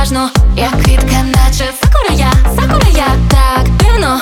уважно, як квітка, наче сакура я, сакура я так певно.